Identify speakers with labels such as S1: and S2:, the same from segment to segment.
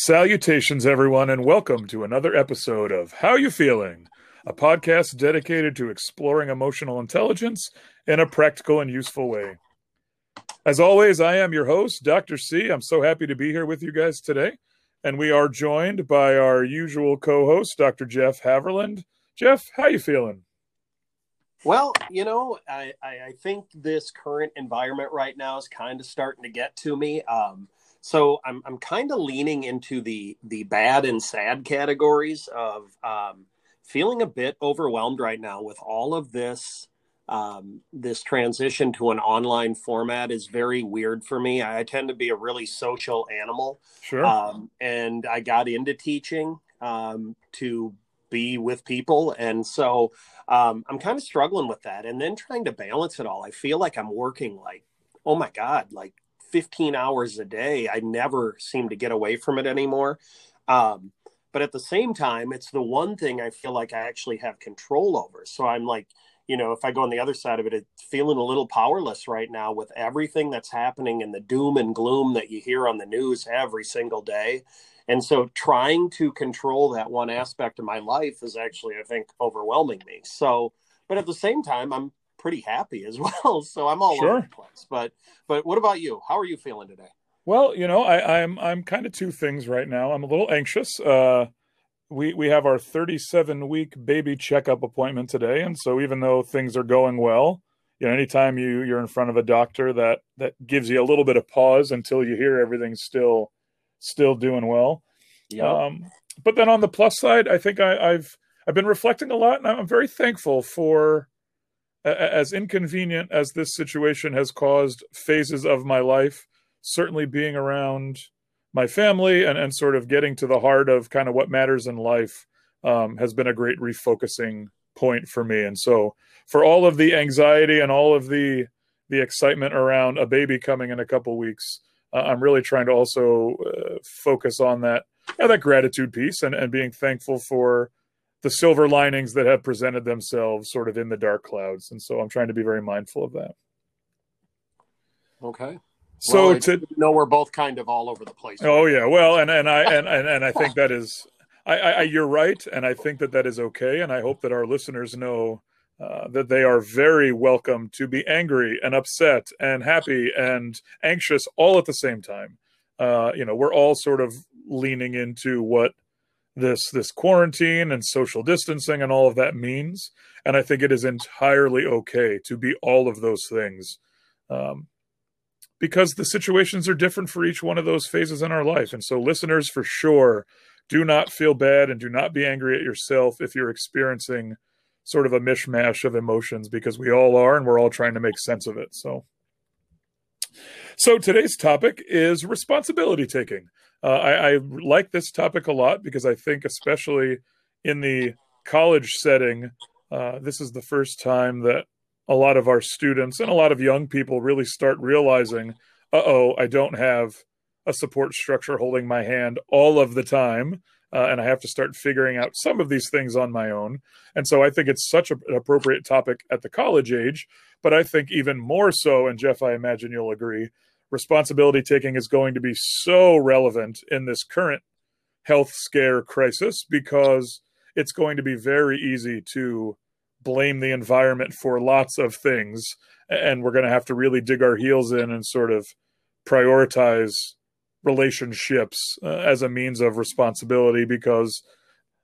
S1: Salutations, everyone, and welcome to another episode of How You Feeling, a podcast dedicated to exploring emotional intelligence in a practical and useful way. As always, I am your host, Dr. C. I'm so happy to be here with you guys today, and we are joined by our usual co-host, Dr. Jeff Haverland. Jeff, how you feeling?
S2: Well, you know, I, I think this current environment right now is kind of starting to get to me. Um, so I'm I'm kind of leaning into the the bad and sad categories of um, feeling a bit overwhelmed right now with all of this. Um, this transition to an online format is very weird for me. I, tend to be a really social animal,
S1: sure,
S2: um, and I got into teaching um, to be with people, and so um, I'm kind of struggling with that. And then trying to balance it all, I feel like I'm working like, oh my god, like 15 hours a day. I never seem to get away from it anymore. Um, but at the same time, it's the one thing I feel like I actually have control over. So I'm like, you know, if I go on the other side of it, it's feeling a little powerless right now with everything that's happening and the doom and gloom that you hear on the news every single day. And so trying to control that one aspect of my life is actually, I think, overwhelming me. So, but at the same time, I'm pretty happy as well. So I'm all sure. over the place. But but what about you? How are you feeling today?
S1: Well, you know, I, I'm I'm kind of two things right now. I'm a little anxious. Uh, we we have our 37 week baby checkup appointment today, and so even though things are going well, you know, anytime you you're in front of a doctor, that that gives you a little bit of pause until you hear everything's still still doing well. Yeah. Um, but then on the plus side, I think I, I've I've been reflecting a lot, and I'm very thankful for as inconvenient as this situation has caused phases of my life, certainly being around my family and, and sort of getting to the heart of kind of what matters in life um, has been a great refocusing point for me. And so, for all of the anxiety and all of the the excitement around a baby coming in a couple weeks, uh, I'm really trying to also uh, focus on that yeah, that gratitude piece and, and being thankful for the silver linings that have presented themselves sort of in the dark clouds. And so I'm trying to be very mindful of that.
S2: Okay.
S1: So
S2: well,
S1: to
S2: know we're both kind of all over the place.
S1: Oh yeah. Well, and, and I, and, and, and I think that is, I, I, you're right. And I think that that is okay. And I hope that our listeners know uh, that they are very welcome to be angry and upset and happy and anxious all at the same time. Uh, you know, we're all sort of leaning into what this this quarantine and social distancing and all of that means. And i think it is entirely okay to be all of those things um, because the situations are different for each one of those phases in our life. And so listeners for sure do not feel bad and do not be angry at yourself if you're experiencing sort of a mishmash of emotions because we all are and we're all trying to make sense of it. So so today's topic is responsibility taking uh, I, I like this topic a lot because I think, especially in the college setting, uh, this is the first time that a lot of our students and a lot of young people really start realizing, uh oh, I don't have a support structure holding my hand all of the time. Uh, and I have to start figuring out some of these things on my own. And so I think it's such a, an appropriate topic at the college age, but I think even more so, and Jeff, I imagine you'll agree, responsibility taking is going to be so relevant in this current health scare crisis because it's going to be very easy to blame the environment for lots of things. And we're going to have to really dig our heels in and sort of prioritize relationships uh, as a means of responsibility because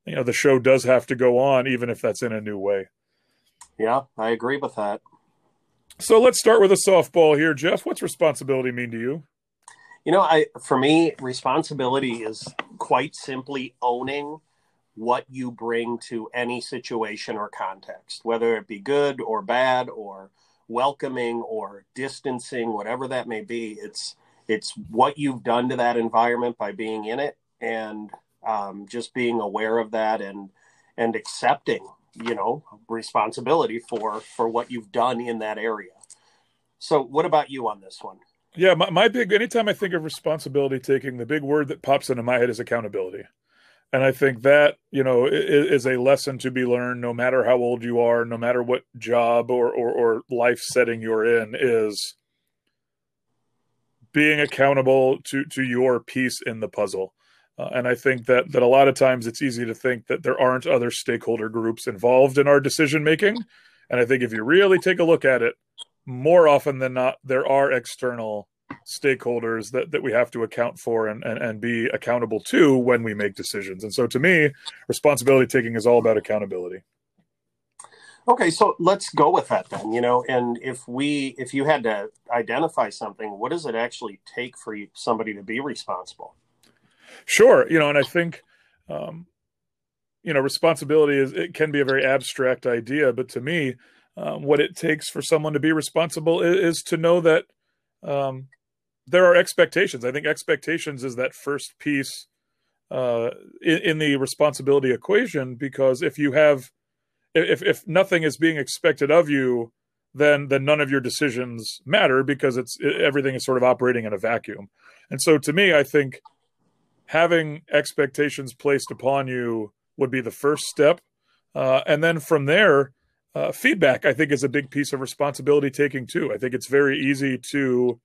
S1: you know the show does have to go on even if that's in a new way.
S2: Yeah i agree with that
S1: so let's start with a softball here, Jeff. What's responsibility mean to you?
S2: You know, I for me, responsibility is quite simply owning what you bring to any situation or context, whether it be good or bad or welcoming or distancing, whatever that may be. It's it's what you've done to that environment by being in it and um, just being aware of that and and accepting you know responsibility for for what you've done in that area. So what about you on this one?
S1: Yeah my, my big anytime i think of responsibility taking the big word that pops into my head is accountability. And i think that you know is, a lesson to be learned no matter how old you are no matter what job or, or, or life setting you're in is being accountable to to your piece in the puzzle Uh, and I think that that a lot of times it's easy to think that there aren't other stakeholder groups involved in our decision making. And I think if you really take a look at it, more often than not, there are external stakeholders that, that we have to account for and, and, and be accountable to when we make decisions. And so to me, responsibility taking is all about accountability.
S2: Okay, so let's go with that then. You know, and if we if you had to identify something, what does it actually take for you, somebody to be responsible?
S1: Sure, you know, and I think um, you know responsibility is it can be a very abstract idea, but to me, um, what it takes for someone to be responsible is, is to know that um, there are expectations. I think expectations is that first piece uh, in, in the responsibility equation because if you have if if nothing is being expected of you, then then none of your decisions matter because it's it, everything is sort of operating in a vacuum. And so to me, I think having expectations placed upon you would be the first step, uh, and then from there, uh, feedback I think is a big piece of responsibility taking too. I think it's very easy to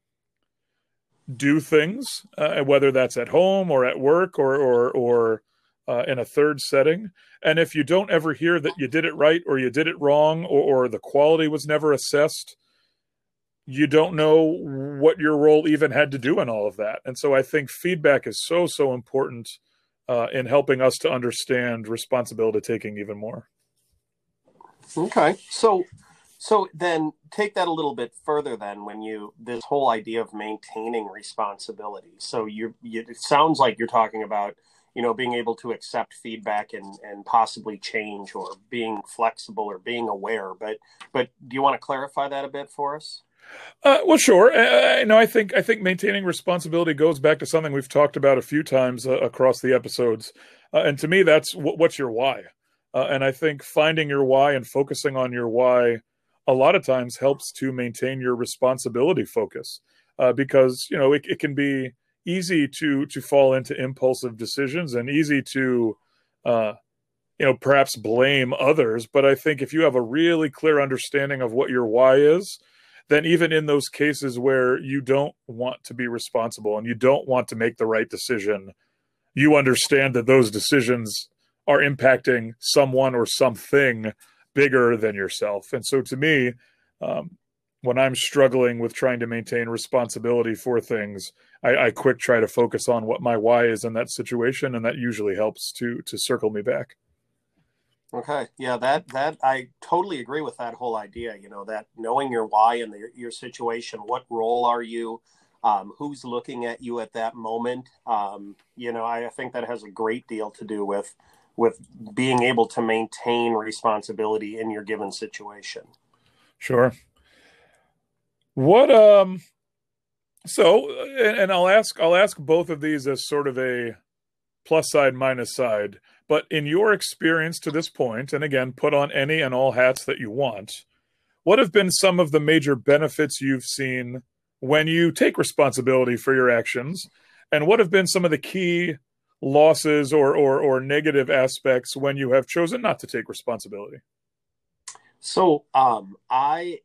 S1: do things, uh, whether that's at home or at work or or or uh, in a third setting. And if you don't ever hear that you did it right or you did it wrong or, or the quality was never assessed, you don't know what your role even had to do in all of that. And so I think feedback is so, so important uh, in helping us to understand responsibility taking even more.
S2: Okay. So, so then take that a little bit further then when you, this whole idea of maintaining responsibility. So you, you it sounds like you're talking about you know being able to accept feedback and and possibly change or being flexible or being aware but but do you want to clarify that a bit for us
S1: uh, well, sure. Uh, no, I think I think maintaining responsibility goes back to something we've talked about a few times uh, across the episodes, uh, and to me, that's what's your why. Uh, and I think finding your why and focusing on your why a lot of times helps to maintain your responsibility focus, uh, because you know it, it can be easy to to fall into impulsive decisions and easy to uh, you know perhaps blame others but i think if you have a really clear understanding of what your why is then even in those cases where you don't want to be responsible and you don't want to make the right decision you understand that those decisions are impacting someone or something bigger than yourself and so to me um, when i'm struggling with trying to maintain responsibility for things I, I quick try to focus on what my why is in that situation, and that usually helps to to circle me back.
S2: Okay, yeah, that that I totally agree with that whole idea. You know, that knowing your why and the, your situation, what role are you, um, who's looking at you at that moment. Um, you know, I, think that has a great deal to do with with being able to maintain responsibility in your given situation.
S1: Sure. What um so, and I'll ask I'll ask both of these as sort of a plus side minus side. But in your experience to this point, and again, put on any and all hats that you want, what have been some of the major benefits you've seen when you take responsibility for your actions? And what have been some of the key losses or, or, or negative aspects when you have chosen not to take responsibility?
S2: So um, I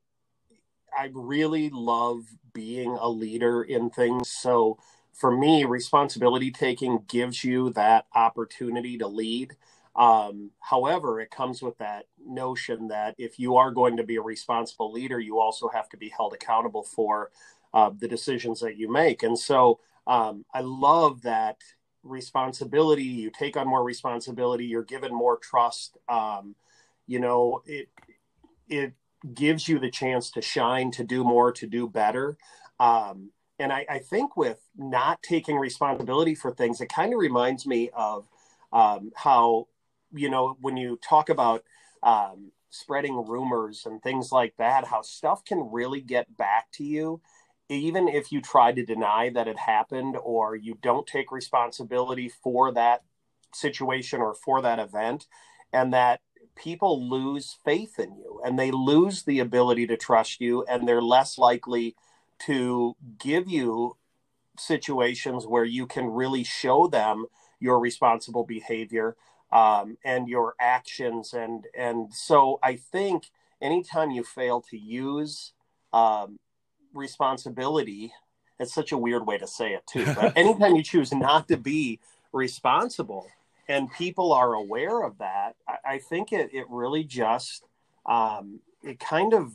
S2: I really love being a leader in things. So for me, responsibility taking gives you that opportunity to lead. Um, however, it comes with that notion that if you are going to be a responsible leader, you also have to be held accountable for uh, the decisions that you make. And so um, I love that responsibility. You take on more responsibility. You're given more trust. Um, you know, it it gives you the chance to shine, to do more, to do better. Um, and I, I, think with not taking responsibility for things, it kind of reminds me of um, how, you know, when you talk about um, spreading rumors and things like that, how stuff can really get back to you, even if you try to deny that it happened or you don't take responsibility for that situation or for that event. And that people lose faith in you and they lose the ability to trust you and they're less likely to give you situations where you can really show them your responsible behavior um, and your actions. And and so i think anytime you fail to use um, responsibility it's such a weird way to say it too but anytime you choose not to be responsible and people are aware of that i, I think it, it really just um, it kind of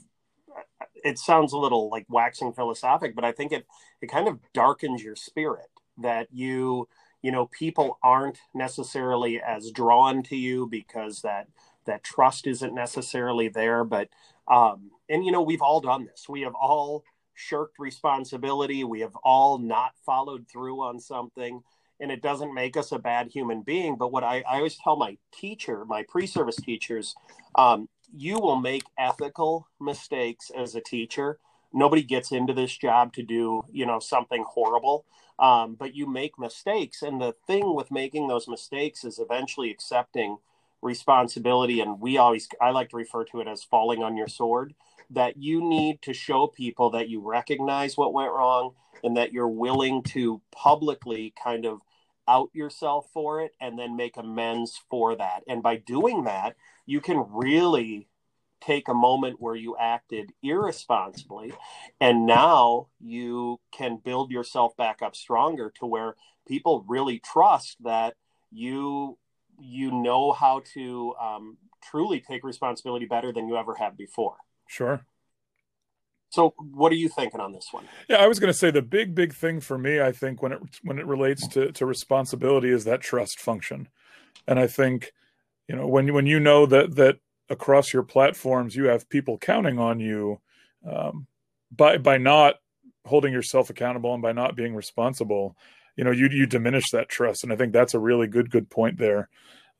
S2: it sounds a little like waxing philosophic but i think it it kind of darkens your spirit that you you know people aren't necessarily as drawn to you because that that trust isn't necessarily there but um and you know we've all done this. We have all shirked responsibility. We have all not followed through on something and it doesn't make us a bad human being. But what i, I always tell my teacher my pre-service teachers um, you will make ethical mistakes as a teacher. Nobody gets into this job to do you know something horrible um, but you make mistakes. And the thing with making those mistakes is eventually accepting responsibility. And we always i like to refer to it as falling on your sword that you need to show people that you recognize what went wrong and that you're willing to publicly kind of out yourself for it and then make amends for that. And by doing that you can really take a moment where you acted irresponsibly and now you can build yourself back up stronger to where people really trust that you you know how to um, truly take responsibility better than you ever have before.
S1: Sure
S2: so what are you thinking on this one?
S1: Yeah i was going to say the big big thing for me i think when it when it relates to to responsibility is that trust function. And i think you know when when you know that that across your platforms you have people counting on you um, by by not holding yourself accountable and by not being responsible you know you you diminish that trust. And i think that's a really good good point there.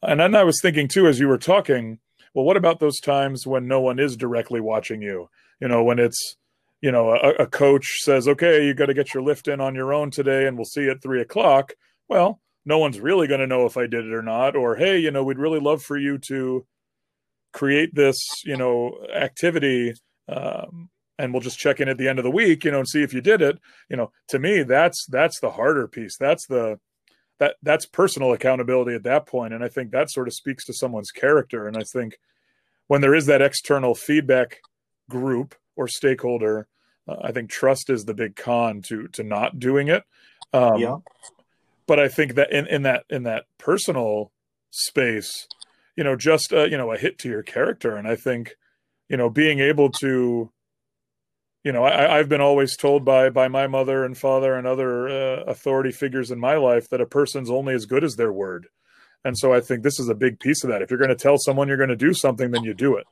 S1: And then i was thinking too as you were talking well what about those times when no one is directly watching you you know when it's you know a, a coach says okay you got to get your lift in on your own today and we'll see you at three o'clock well no one's really going to know if i did it or not or hey you know we'd really love for you to create this, you know, activity, um, and we'll just check in at the end of the week, you know, and see if you did it. You know, to me, that's that's the harder piece. That's the that that's personal accountability at that point, and I think that sort of speaks to someone's character. And I think when there is that external feedback group or stakeholder, uh, I think trust is the big con to to not doing it. Um, yeah. But I think that in, in that in that personal space, you know just a, you know a hit to your character. And i think you know being able to you know I, have been always told by by my mother and father and other uh, authority figures in my life that a person's only as good as their word. And so i think this is a big piece of that. If you're going to tell someone you're going to do something then you do it.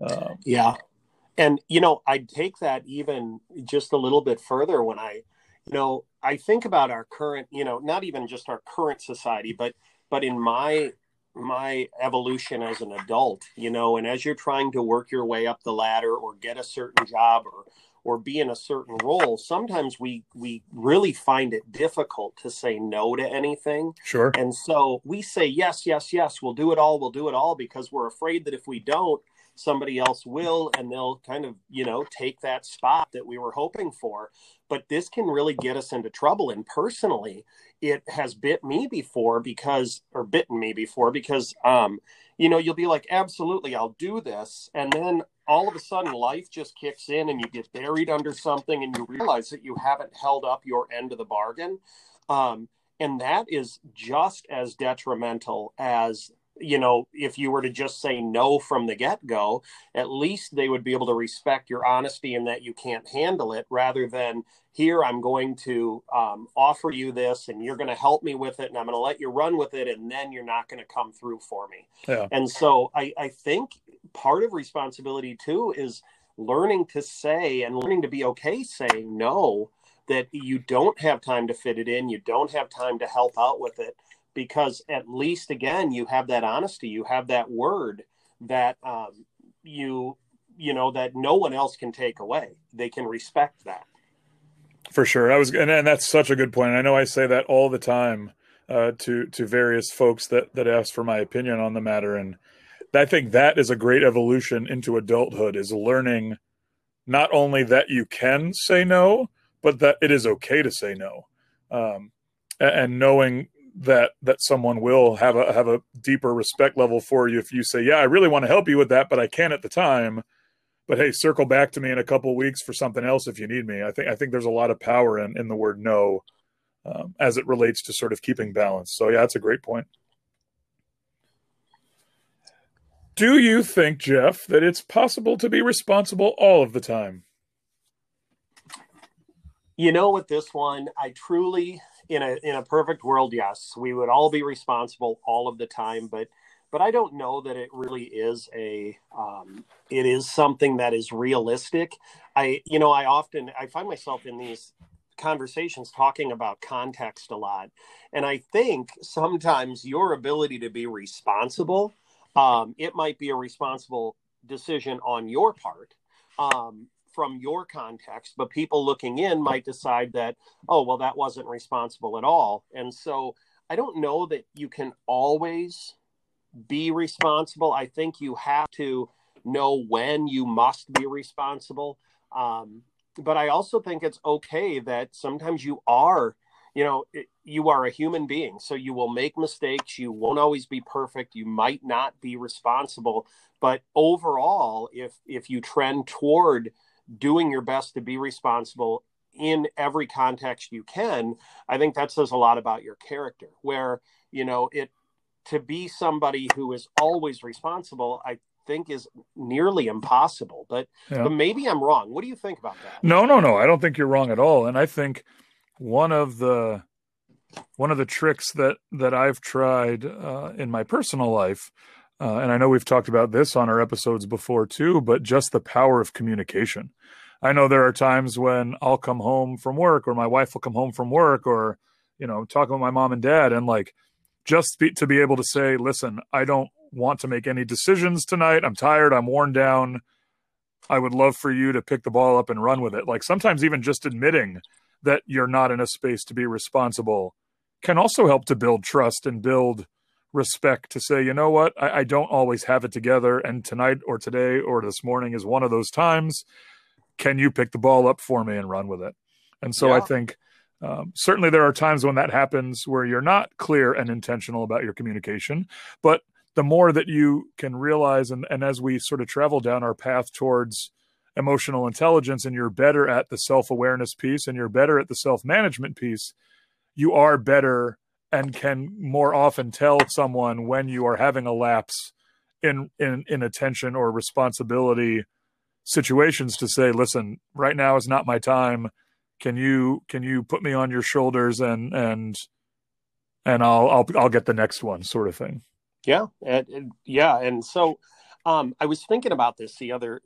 S2: Um, yeah and you know i'd take that even just a little bit further when i you know i think about our current you know not even just our current society but but in my my evolution as an adult you know and as you're trying to work your way up the ladder or get a certain job or or be in a certain role sometimes we we really find it difficult to say no to anything.
S1: Sure.
S2: And so we say yes yes yes we'll do it all we'll do it all because we're afraid that if we don't somebody else will and they'll kind of you know take that spot that we were hoping for. But this can really get us into trouble and personally it has bit me before because or bitten me before because um you know you'll be like absolutely i'll do this and then all of a sudden life just kicks in and you get buried under something and you realize that you haven't held up your end of the bargain. Um and that is just as detrimental as you know, if you were to just say no from the get go, at least they would be able to respect your honesty and that you can't handle it rather than here, I'm going to um, offer you this and you're going to help me with it and I'm going to let you run with it and then you're not going to come through for me. Yeah. And so I, I think part of responsibility too is learning to say and learning to be okay saying no that you don't have time to fit it in, you don't have time to help out with it because at least again you have that honesty you have that word that um, you you know that no one else can take away. They can respect that.
S1: For sure. I was and, and that's such a good point. I know i say that all the time uh, to to various folks that that ask for my opinion on the matter. And i think that is a great evolution into adulthood is learning not only that you can say no but that it is okay to say no. Um, and knowing that that someone will have a have a deeper respect level for you if you say, "Yeah, I really want to help you with that, but I can't at the time." But hey, circle back to me in a couple weeks for something else if you need me. I think I think there's a lot of power in in the word no. um, as it relates to sort of keeping balance. So yeah, that's a great point. Do you think, Jeff, that it's possible to be responsible all of the time?
S2: You know, with this one, I truly, in a in a perfect world, yes, we would all be responsible all of the time. But but I don't know that it really is a um, it is something that is realistic. I you know I often I find myself in these conversations talking about context a lot, and I think sometimes your ability to be responsible um, it might be a responsible decision on your part um, from your context, but people looking in might decide that, oh, well, that wasn't responsible at all. And so I don't know that you can always be responsible. I think you have to know when you must be responsible. Um, but I also think it's okay that sometimes you are you know it, you are a human being so you will make mistakes you won't always be perfect you might not be responsible but overall if if you trend toward doing your best to be responsible in every context you can i think that says a lot about your character where you know it to be somebody who is always responsible i think is nearly impossible but yeah. but maybe i'm wrong what do you think about that
S1: no no no i don't think you're wrong at all and i think one of the one of the tricks that that I've tried uh, in my personal life, uh, and I know we've talked about this on our episodes before too, but just the power of communication. I know there are times when I'll come home from work, or my wife will come home from work, or you know, talking with my mom and dad, and like just be, to be able to say, "Listen, I don't want to make any decisions tonight. I'm tired. I'm worn down. I would love for you to pick the ball up and run with it." Like sometimes even just admitting that you're not in a space to be responsible can also help to build trust and build respect to say, you know what, I, I, don't always have it together. And tonight or today or this morning is one of those times. Can you pick the ball up for me and run with it? And so yeah. I think um, certainly there are times when that happens where you're not clear and intentional about your communication. But the more that you can realize, and, and as we sort of travel down our path towards emotional intelligence and you're better at the self awareness piece and you're better at the self management piece, you are better and can more often tell someone when you are having a lapse in in in attention or responsibility situations to say listen right now is not my time. Can you can you put me on your shoulders and and and I'll I'll I'll get the next one sort of thing.
S2: Yeah and, yeah and so um I was thinking about this the other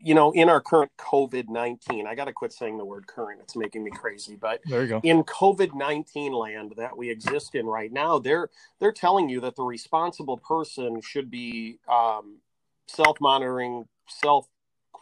S2: you know, in our current COVID 19, I got to quit saying the word current. It's making me crazy. But
S1: there you go.
S2: in COVID 19 land that we exist in right now, they're, they're telling you that the responsible person should be um, self monitoring, self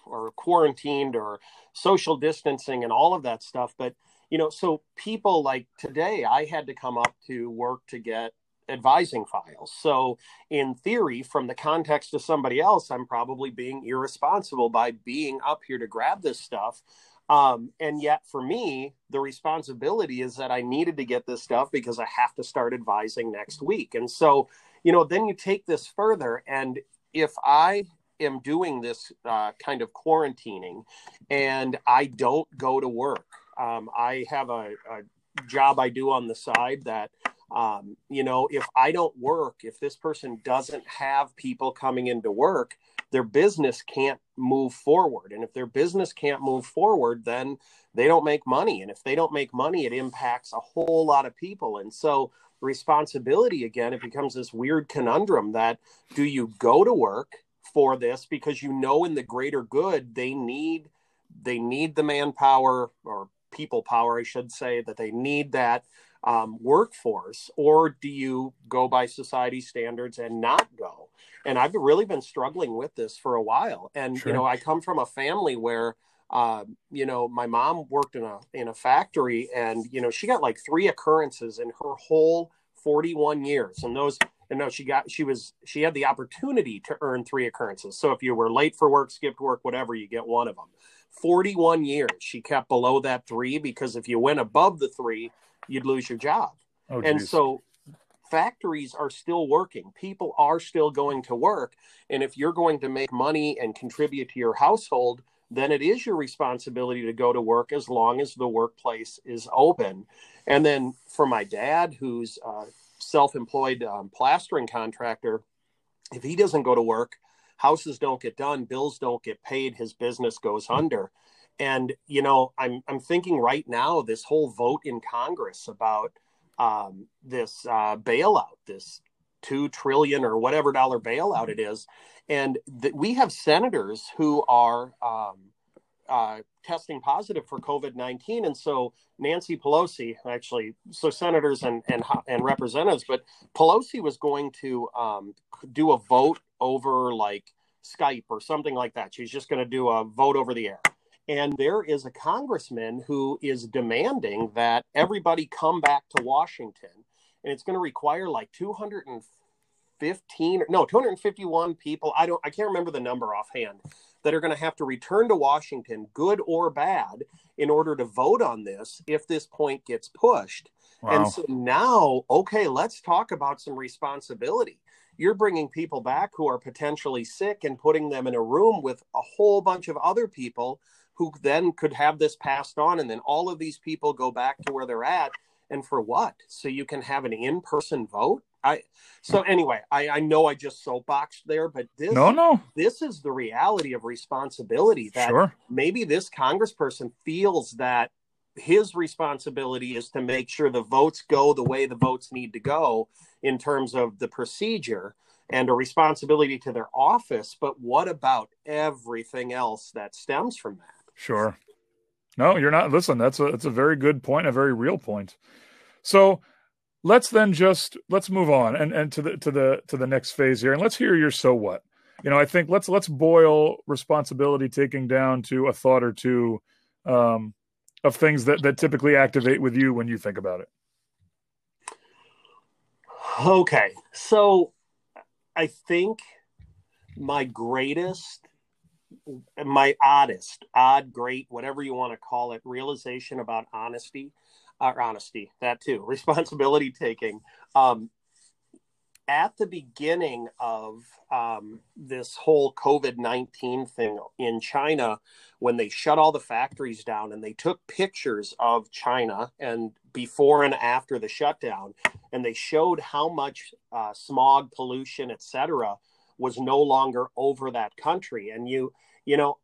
S2: or quarantined or social distancing and all of that stuff. But, you know, so people like today, I had to come up to work to get advising files. So, in theory, from the context of somebody else, I'm probably being irresponsible by being up here to grab this stuff. Um, and yet, for me, the responsibility is that I needed to get this stuff because I have to start advising next week. And so, you know, then you take this further. And if I am doing this uh, kind of quarantining and I don't go to work, um, I have a, a job I do on the side that um, you know, if I don't work, if this person doesn't have people coming into work, their business can't move forward. And if their business can't move forward, then they don't make money. And if they don't make money, it impacts a whole lot of people. And so, responsibility again, it becomes this weird conundrum that do you go to work for this because you know in the greater good they need they need the manpower or people power, I should say, that they need that um, workforce, or do you go by society standards and not go? And I've really been struggling with this for a while. And sure. you know, I come from a family where uh, you know, my mom worked in a in a factory, and you know, she got like three occurrences in her whole 41 years, and those. And no, she got she was she had the opportunity to earn three occurrences. So if you were late for work, skipped work, whatever, you get one of them. 41 years she kept below that three because if you went above the three, you'd lose your job. Oh, and so factories are still working. People are still going to work. And if you're going to make money and contribute to your household, then it is your responsibility to go to work as long as the workplace is open. And then for my dad, who's a self employed um, plastering contractor, if he doesn't go to work, houses don't get done, bills don't get paid, his business goes under. And you know, I'm I'm thinking right now this whole vote in Congress about um, this uh, bailout, this two trillion or whatever dollar bailout it is, and we have senators who are um, uh, testing positive for COVID nineteen, and so Nancy Pelosi, actually, so senators and and and representatives, but Pelosi was going to um, do a vote over like Skype or something like that. She's just going to do a vote over the air. And there is a congressman who is demanding that everybody come back to Washington. And it's going to require like 215, no, 251 people. I don't, I can't remember the number offhand that are going to have to return to Washington, good or bad, in order to vote on this if this point gets pushed. Wow. And so now, okay, let's talk about some responsibility you're bringing people back who are potentially sick and putting them in a room with a whole bunch of other people who then could have this passed on and then all of these people go back to where they're at and for what so you can have an in-person vote i so anyway i i know i just soapboxed there but this
S1: no no
S2: this is the reality of responsibility that sure. maybe this congressperson feels that his responsibility is to make sure the votes go the way the votes need to go in terms of the procedure and a responsibility to their office. But what about everything else that stems from that?
S1: Sure. No, you're not. Listen, that's a that's a very good point, a very real point. So let's then just let's move on and, and to the to the to the next phase here, and let's hear your so what. You know, I think let's let's boil responsibility taking down to a thought or two um, of things that that typically activate with you when you think about it.
S2: Okay. So I think my greatest, my oddest, odd, great, whatever you want to call it, realization about honesty, or honesty, that too, responsibility taking, um, at the beginning of um, this whole COVID 19 thing in China, when they shut all the factories down and they took pictures of China and before and after the shutdown, and they showed how much uh, smog, pollution, etc., was no longer over that country. And you, you know,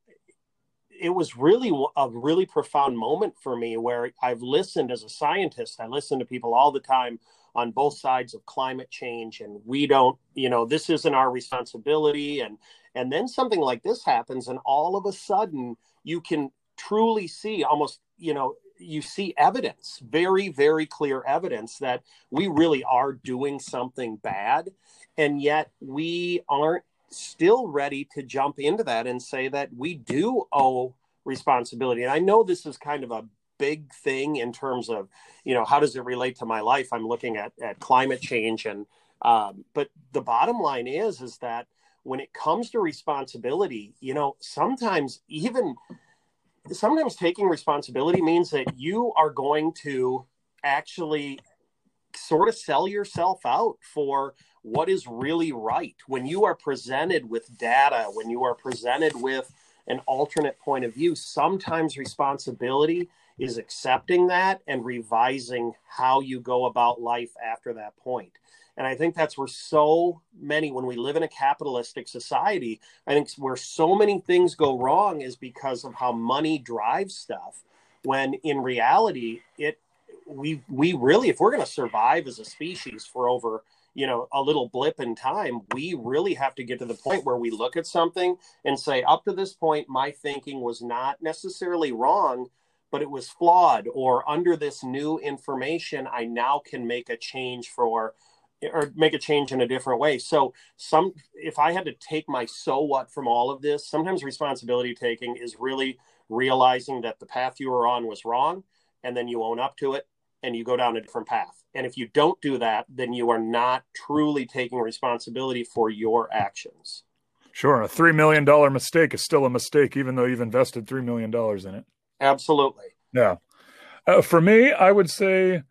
S2: it was really a really profound moment for me where I've listened as a scientist. I listen to people all the time on both sides of climate change and we don't you know this isn't our responsibility and and then something like this happens and all of a sudden you can truly see almost you know you see evidence very very clear evidence that we really are doing something bad and yet we aren't still ready to jump into that and say that we do owe responsibility. And i know this is kind of a big thing in terms of you know how does it relate to my life? I'm looking at at climate change and um, but the bottom line is is that when it comes to responsibility you know sometimes even sometimes taking responsibility means that you are going to actually sort of sell yourself out for what is really right when you are presented with data when you are presented with an alternate point of view sometimes responsibility is accepting that and revising how you go about life after that point. And I think that's where so many, when we live in a capitalistic society, I think where so many things go wrong is because of how money drives stuff. When in reality, it we we really, if we're going to survive as a species for over you know a little blip in time we really have to get to the point where we look at something and say up to this point my thinking was not necessarily wrong but it was flawed or under this new information i now can make a change for or make a change in a different way. So some if i had to take my so what from all of this sometimes responsibility taking is really realizing that the path you were on was wrong and then you own up to it and you go down a different path and if you don't do that then you are not truly taking responsibility for your actions
S1: sure a $3 million mistake is still a mistake even though you've invested $3 million in it
S2: Absolutely.
S1: Yeah. Uh, for me, I would say,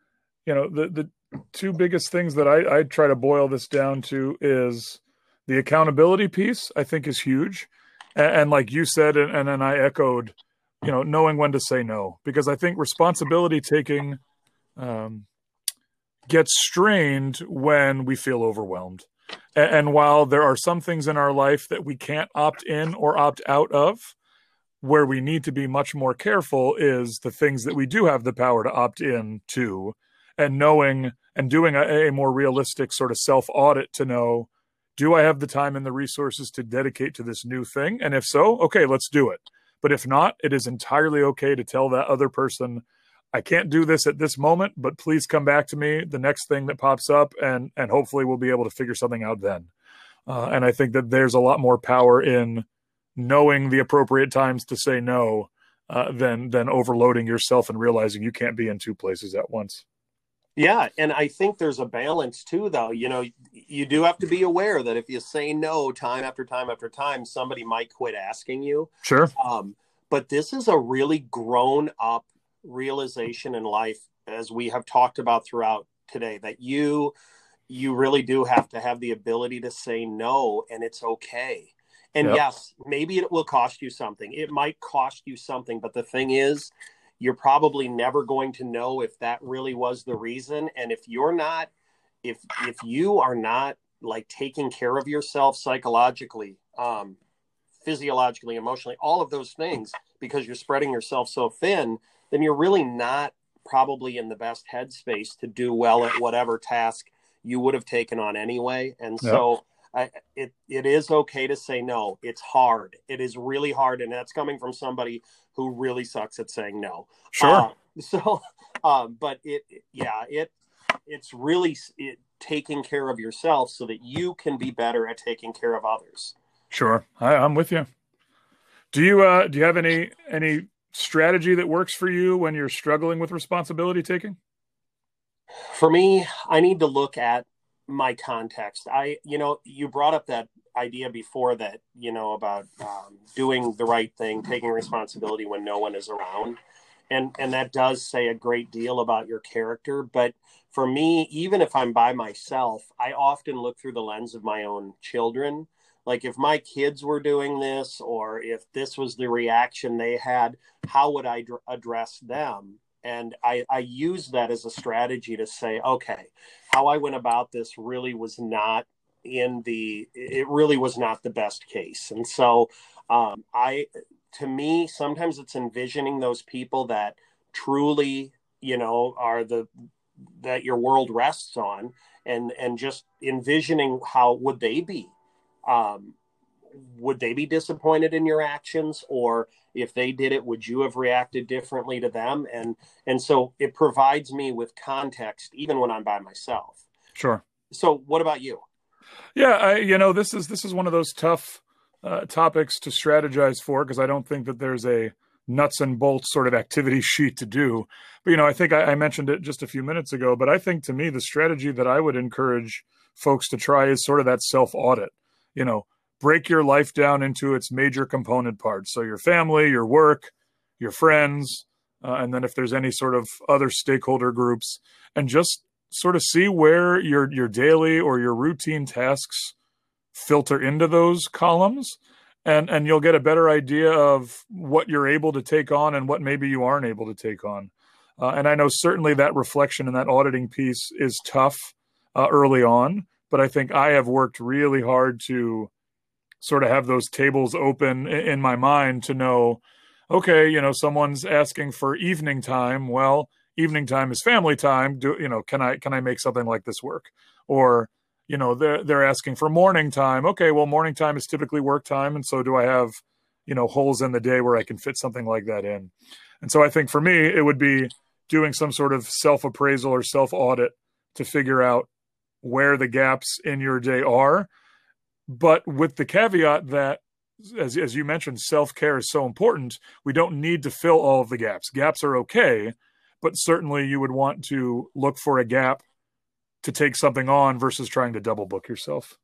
S1: you know, the the two biggest things that I, I try to boil this down to is the accountability piece. I think is huge, and, and like you said, and, and then I echoed, you know, knowing when to say no, because I think responsibility taking um, gets strained when we feel overwhelmed. And, and while there are some things in our life that we can't opt in or opt out of, where we need to be much more careful is the things that we do have the power to opt in to and knowing and doing a, a more realistic sort of self audit to know do I have the time and the resources to dedicate to this new thing? And if so, okay, let's do it. But if not, it is entirely okay to tell that other person, I can't do this at this moment, but please come back to me the next thing that pops up, and and hopefully we'll be able to figure something out then. Uh, and I think that there's a lot more power in knowing the appropriate times to say no uh, than than overloading yourself and realizing you can't be in two places at once.
S2: Yeah, and I think there's a balance too, though. You know, you do have to be aware that if you say no time after time after time, somebody might quit asking you.
S1: Sure.
S2: Um, but this is a really grown up realization in life, as we have talked about throughout today, that you you really do have to have the ability to say no, and it's okay. And yep. yes, maybe it will cost you something. It might cost you something, but the thing is, you're probably never going to know if that really was the reason and if you're not if if you are not like taking care of yourself psychologically um physiologically emotionally all of those things because you're spreading yourself so thin then you're really not probably in the best headspace to do well at whatever task you would have taken on anyway and so I, it it is okay to say no. It's hard. It is really hard, and that's coming from somebody who really sucks at saying no.
S1: Sure.
S2: Uh, so, um, but it, yeah, it it's really it, taking care of yourself so that you can be better at taking care of others.
S1: Sure, I, I'm with you. Do you uh, do you have any any strategy that works for you when you're struggling with responsibility taking?
S2: For me, I need to look at my context. I, you know, you brought up that idea before that, you know, about um, doing the right thing, taking responsibility when no one is around. And, and that does say a great deal about your character. But for me, even if I'm by myself, I often look through the lens of my own children. Like if my kids were doing this, or if this was the reaction they had, how would I dr- address them? and I, I use that as a strategy to say okay how i went about this really was not in the it really was not the best case and so um, i to me sometimes it's envisioning those people that truly you know are the that your world rests on and and just envisioning how would they be um, would they be disappointed in your actions? Or if they did it would you have reacted differently to them? And and so it provides me with context even when i'm by myself.
S1: Sure.
S2: So what about you?
S1: Yeah i you know this is this is one of those tough uh, topics to strategize for because i don't think that there's a nuts and bolts sort of activity sheet to do. But you know i think I, I mentioned it just a few minutes ago but i think to me the strategy that i would encourage folks to try is sort of that self audit you know break your life down into its major component parts. So your family, your work, your friends, uh, and then if there's any sort of other stakeholder groups, and just sort of see where your your daily or your routine tasks filter into those columns and and you'll get a better idea of what you're able to take on and what maybe you aren't able to take on uh, and i know certainly that reflection and that auditing piece is tough uh, early on but i think i have worked really hard to sort of have those tables open in my mind to know okay you know someone's asking for evening time. Well evening time is family time. Do you know can i can i make something like this work? Or you know they're they're asking for morning time. Okay well morning time is typically work time and so do i have you know holes in the day where i can fit something like that in? And so i think for me it would be doing some sort of self appraisal or self audit to figure out where the gaps in your day are but with the caveat that as, as you mentioned self-care is so important we don't need to fill all of the gaps. Gaps are okay but certainly you would want to look for a gap to take something on versus trying to double book yourself.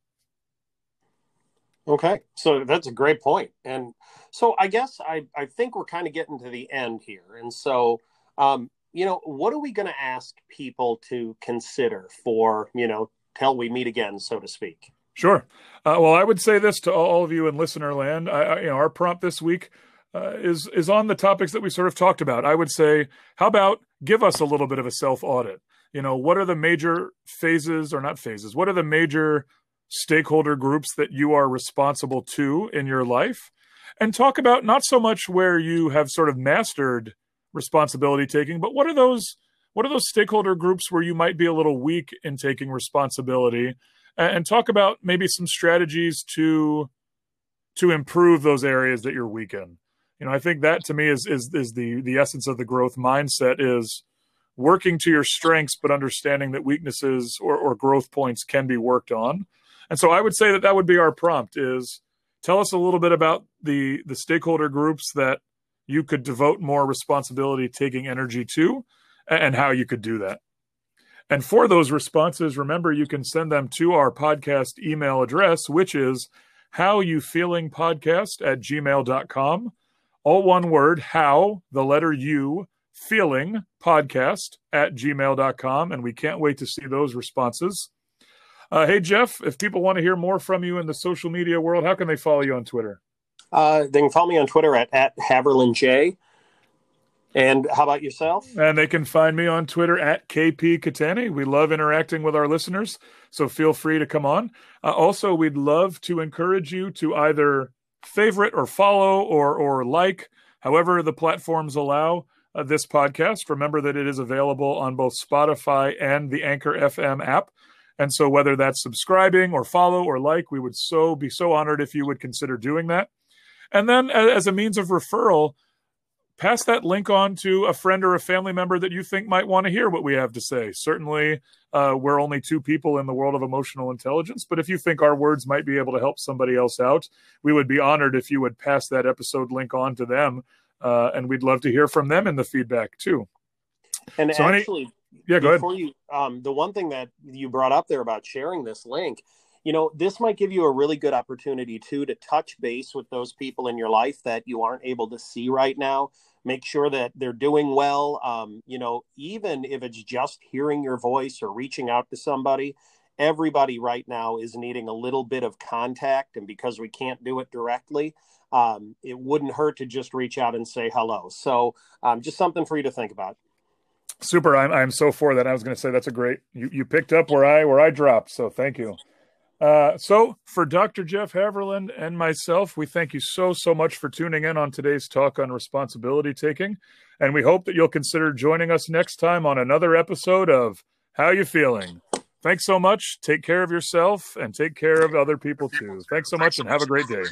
S2: Okay so that's a great point. And so i guess i, I think we're kind of getting to the end here. And so um, you know what are we going to ask people to consider for you know till we meet again so to speak
S1: Sure. Uh, well, I would say this to all of you in listener land. I, I, you know, our prompt this week uh, is is on the topics that we sort of talked about. I would say, how about give us a little bit of a self audit? You know, what are the major phases or not phases? What are the major stakeholder groups that you are responsible to in your life? And talk about not so much where you have sort of mastered responsibility taking, but what are those what are those stakeholder groups where you might be a little weak in taking responsibility? And talk about maybe some strategies to to improve those areas that you're weak in. You know, I think that to me is is is the the essence of the growth mindset is working to your strengths, but understanding that weaknesses or, or growth points can be worked on. And so I would say that that would be our prompt is tell us a little bit about the the stakeholder groups that you could devote more responsibility taking energy to and how you could do that. And for those responses, remember you can send them to our podcast email address, which is howufeelingpodcast at gmail.com. All one word, how, the letter U, feeling podcast at gmail.com. And we can't wait to see those responses. Uh, hey, Jeff, if people want to hear more from you in the social media world, how can they follow you on Twitter?
S2: Uh, they can follow me on Twitter at, at HaverlandJ. And how about yourself?
S1: And they can find me on Twitter at KP Cattani. We love interacting with our listeners, so feel free to come on. Uh, also, we'd love to encourage you to either favorite or follow or or like, however the platforms allow uh, this podcast. Remember that it is available on both Spotify and the Anchor FM app. And so, whether that's subscribing or follow or like, we would so be so honored if you would consider doing that. And then, as a means of referral, pass that link on to a friend or a family member that you think might want to hear what we have to say. Certainly, uh, we're only two people in the world of emotional intelligence, but if you think our words might be able to help somebody else out, we would be honored if you would pass that episode link on to them. Uh, and we'd love to hear from them in the feedback too.
S2: And so actually, any, yeah, go ahead. You, um, the one thing that you brought up there about sharing this link, you know, this might give you a really good opportunity too to touch base with those people in your life that you aren't able to see right now make sure that they're doing well. Um, you know, even if it's just hearing your voice or reaching out to somebody, everybody right now is needing a little bit of contact. And because we can't do it directly, um, it wouldn't hurt to just reach out and say hello. So, um, just something for you to think about.
S1: Super. I'm, I'm so for that. I was going to say that's a great, you, you picked up where I, where I dropped. So thank you. Uh, so, for Dr. Jeff Haverland and myself, we thank you so, so much for tuning in on today's talk on responsibility taking. And we hope that you'll consider joining us next time on another episode of How U Feeling? Thanks so much. Take care of yourself and take care of other people too. Thanks so much and have a great day.